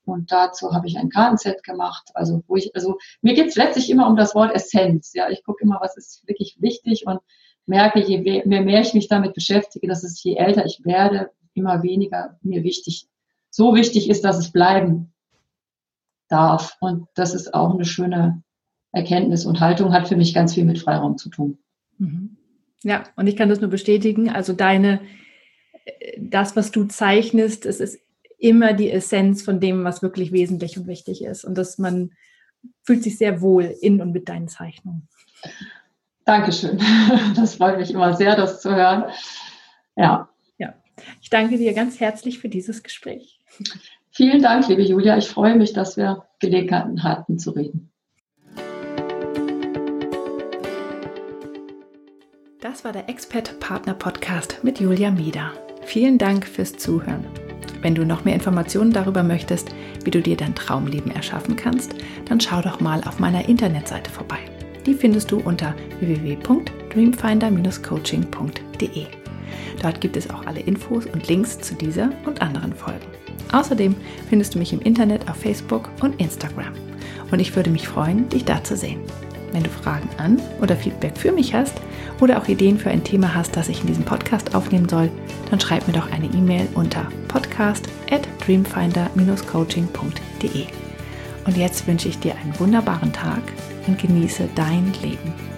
Und dazu habe ich ein Kartenset gemacht. Also, wo ich, also mir geht es letztlich immer um das Wort Essenz. Ja, ich gucke immer, was ist wirklich wichtig und merke, je mehr, mehr ich mich damit beschäftige, dass es je älter ich werde, immer weniger mir wichtig, so wichtig ist, dass es bleiben darf. Und das ist auch eine schöne Erkenntnis und Haltung hat für mich ganz viel mit Freiraum zu tun. Mhm. Ja, und ich kann das nur bestätigen. Also deine, das, was du zeichnest, es ist immer die Essenz von dem, was wirklich wesentlich und wichtig ist. Und dass man fühlt sich sehr wohl in und mit deinen Zeichnungen. Dankeschön. Das freut mich immer sehr, das zu hören. Ja. Ja. Ich danke dir ganz herzlich für dieses Gespräch. Vielen Dank, liebe Julia. Ich freue mich, dass wir Gelegenheiten hatten zu reden. Das war der Expert Partner Podcast mit Julia Mieder. Vielen Dank fürs Zuhören. Wenn du noch mehr Informationen darüber möchtest, wie du dir dein Traumleben erschaffen kannst, dann schau doch mal auf meiner Internetseite vorbei. Die findest du unter www.dreamfinder-coaching.de. Dort gibt es auch alle Infos und Links zu dieser und anderen Folgen. Außerdem findest du mich im Internet auf Facebook und Instagram. Und ich würde mich freuen, dich da zu sehen. Wenn du Fragen an oder Feedback für mich hast oder auch Ideen für ein Thema hast, das ich in diesem Podcast aufnehmen soll, dann schreib mir doch eine E-Mail unter podcast at dreamfinder-coaching.de. Und jetzt wünsche ich dir einen wunderbaren Tag und genieße dein Leben.